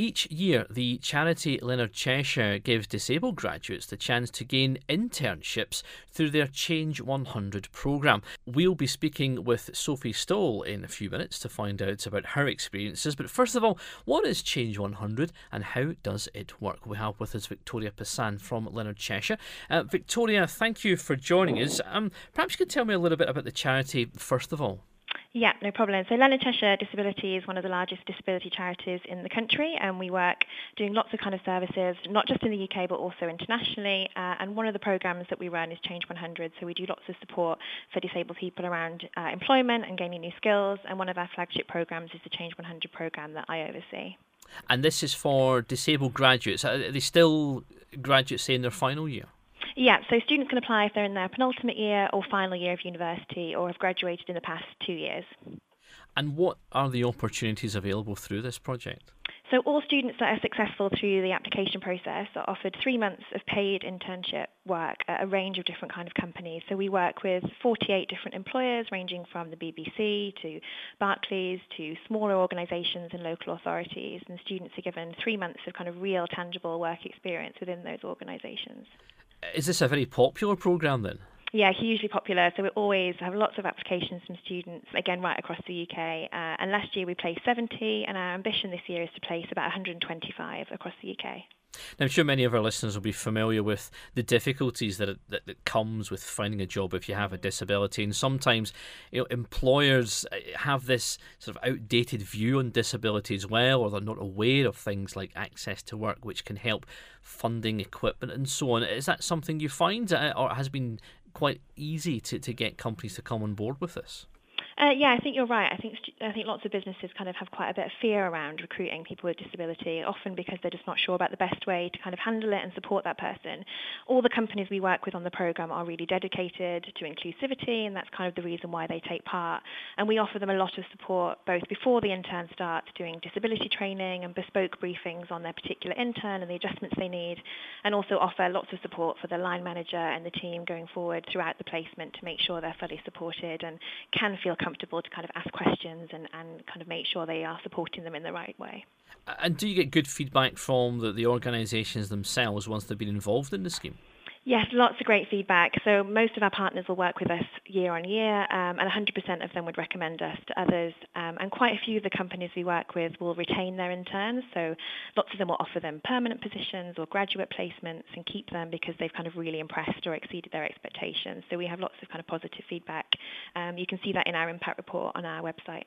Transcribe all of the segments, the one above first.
Each year, the charity Leonard Cheshire gives disabled graduates the chance to gain internships through their Change 100 programme. We'll be speaking with Sophie Stoll in a few minutes to find out about her experiences. But first of all, what is Change 100 and how does it work? We have with us Victoria Passan from Leonard Cheshire. Uh, Victoria, thank you for joining us. Um, perhaps you could tell me a little bit about the charity first of all. Yeah, no problem. So Leonard Cheshire Disability is one of the largest disability charities in the country and we work doing lots of kind of services, not just in the UK but also internationally. Uh, and one of the programs that we run is Change 100. So we do lots of support for disabled people around uh, employment and gaining new skills. And one of our flagship programs is the Change 100 program that I oversee. And this is for disabled graduates. Are they still graduates say in their final year? Yeah, so students can apply if they're in their penultimate year or final year of university or have graduated in the past two years. And what are the opportunities available through this project? So all students that are successful through the application process are offered three months of paid internship work at a range of different kind of companies. So we work with 48 different employers ranging from the BBC to Barclays to smaller organisations and local authorities and students are given three months of kind of real tangible work experience within those organisations. Is this a very popular programme then? Yeah, hugely popular. So we always have lots of applications from students, again, right across the UK. Uh, and last year we placed 70, and our ambition this year is to place about 125 across the UK. Now, I'm sure many of our listeners will be familiar with the difficulties that, that, that comes with finding a job if you have a disability, and sometimes you know employers uh, have this sort of outdated view on disability as well, or they're not aware of things like access to work, which can help funding equipment and so on. Is that something you find, uh, or has been quite easy to, to get companies to come on board with this? Uh, yeah, I think you're right. I think I think lots of businesses kind of have quite a bit of fear around recruiting people with disability, often because they're just not sure about the best way to kind of handle it and support that person. All the companies we work with on the program are really dedicated to inclusivity, and that's kind of the reason why they take part. And we offer them a lot of support both before the intern starts, doing disability training and bespoke briefings on their particular intern and the adjustments they need, and also offer lots of support for the line manager and the team going forward throughout the placement to make sure they're fully supported and can feel comfortable comfortable to kind of ask questions and, and kind of make sure they are supporting them in the right way. And do you get good feedback from the, the organisations themselves once they've been involved in the scheme? Yes, lots of great feedback. So most of our partners will work with us year on year, um, and 100% of them would recommend us to others. Um, and quite a few of the companies we work with will retain their interns. So lots of them will offer them permanent positions or graduate placements and keep them because they've kind of really impressed or exceeded their expectations. So we have lots of kind of positive feedback. Um, you can see that in our impact report on our website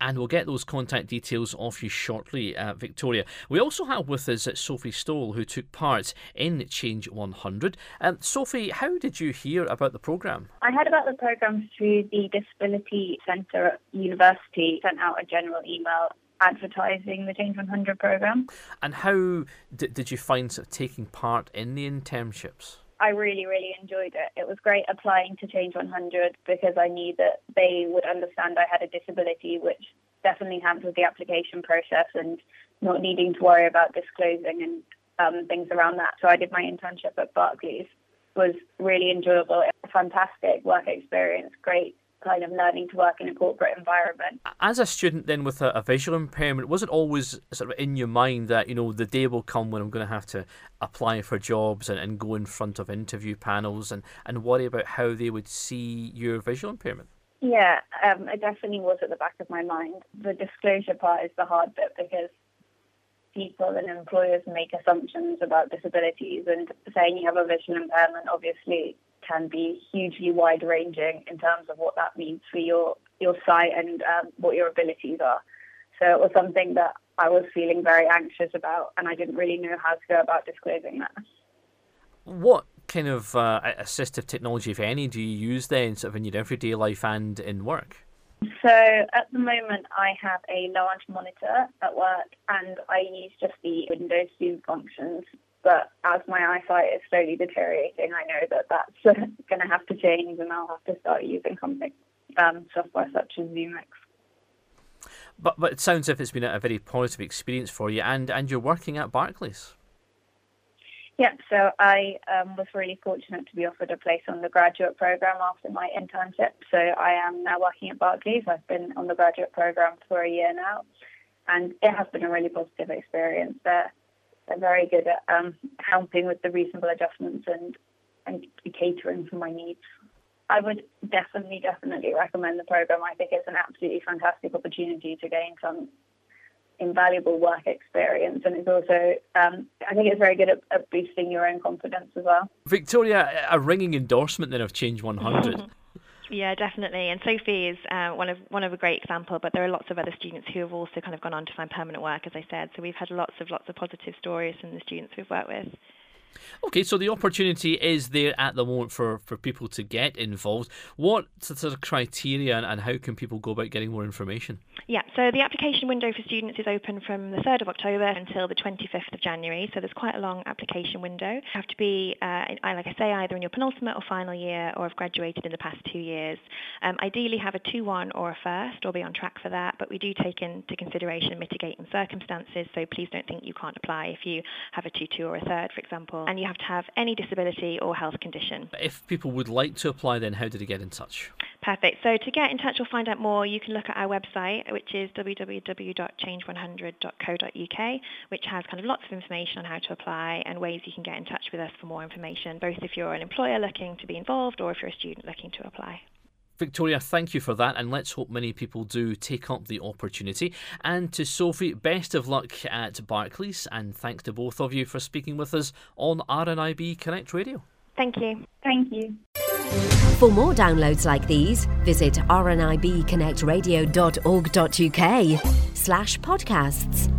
and we'll get those contact details off you shortly, uh, Victoria. We also have with us Sophie Stoll, who took part in Change 100. Um, Sophie, how did you hear about the programme? I heard about the programme through the Disability Centre at university, sent out a general email advertising the Change 100 programme. And how did, did you find sort of taking part in the internships? I really, really enjoyed it. It was great applying to Change 100 because I knew that they would understand I had a disability, which definitely hampered the application process and not needing to worry about disclosing and um, things around that. So I did my internship at Barclays. It was really enjoyable, fantastic work experience, great kind of learning to work in a corporate environment. As a student, then with a, a, visual impairment, was it always sort of in your mind that you know the day will come when I'm going to have to apply for jobs and, and go in front of interview panels and, and worry about how they would see your visual impairment? Yeah, um, it definitely was at the back of my mind. The disclosure part is the hard bit because people and employers make assumptions about disabilities and saying you have a visual impairment obviously can be hugely wide ranging in terms of what that means for your, your sight and um, what your abilities are. So it was something that I was feeling very anxious about, and I didn't really know how to go about disclosing that. What kind of uh, assistive technology, if any, do you use then, sort of in your everyday life and in work? So at the moment, I have a large monitor at work, and I use just the Windows Zoom functions but as my eyesight is slowly deteriorating, I know that that's going to have to change, and I'll have to start using something um, software such as ZoomText. But but it sounds as if it's been a very positive experience for you, and and you're working at Barclays. Yeah, so I um, was really fortunate to be offered a place on the graduate program after my internship. So I am now working at Barclays. I've been on the graduate program for a year now, and it has been a really positive experience. They're, they're very good at um, helping with the reasonable adjustments and, and catering for my needs. I would definitely, definitely recommend the program. I think it's an absolutely fantastic opportunity to gain some invaluable work experience, and it's also um, I think it's very good at, at, boosting your own confidence as well. Victoria, a ringing endorsement then of Change 100. Yeah, definitely. And Sophie is uh, one of one of a great example, but there are lots of other students who have also kind of gone on to find permanent work, as I said. So we've had lots of lots of positive stories from the students we've worked with. Okay, so the opportunity is there at the moment for, for people to get involved. What sort of criteria and, how can people go about getting more information? Yeah, so the application window for students is open from the 3rd of October until the 25th of January, so there's quite a long application window. You have to be, uh, like I say, either in your penultimate or final year or have graduated in the past two years. Um, ideally have a 2-1 or a first or be on track for that, but we do take into consideration mitigating circumstances, so please don't think you can't apply if you have a 2-2 or a third, for example and you have to have any disability or health condition. If people would like to apply, then how do they get in touch? Perfect. So to get in touch or find out more, you can look at our website, which is www.change100.co.uk, which has kind of lots of information on how to apply and ways you can get in touch with us for more information, both if you're an employer looking to be involved or if you're a student looking to apply. Victoria, thank you for that, and let's hope many people do take up the opportunity. And to Sophie, best of luck at Barclays, and thanks to both of you for speaking with us on RNIB Connect Radio. Thank you. Thank you. For more downloads like these, visit rnibconnectradio.org.uk slash podcasts.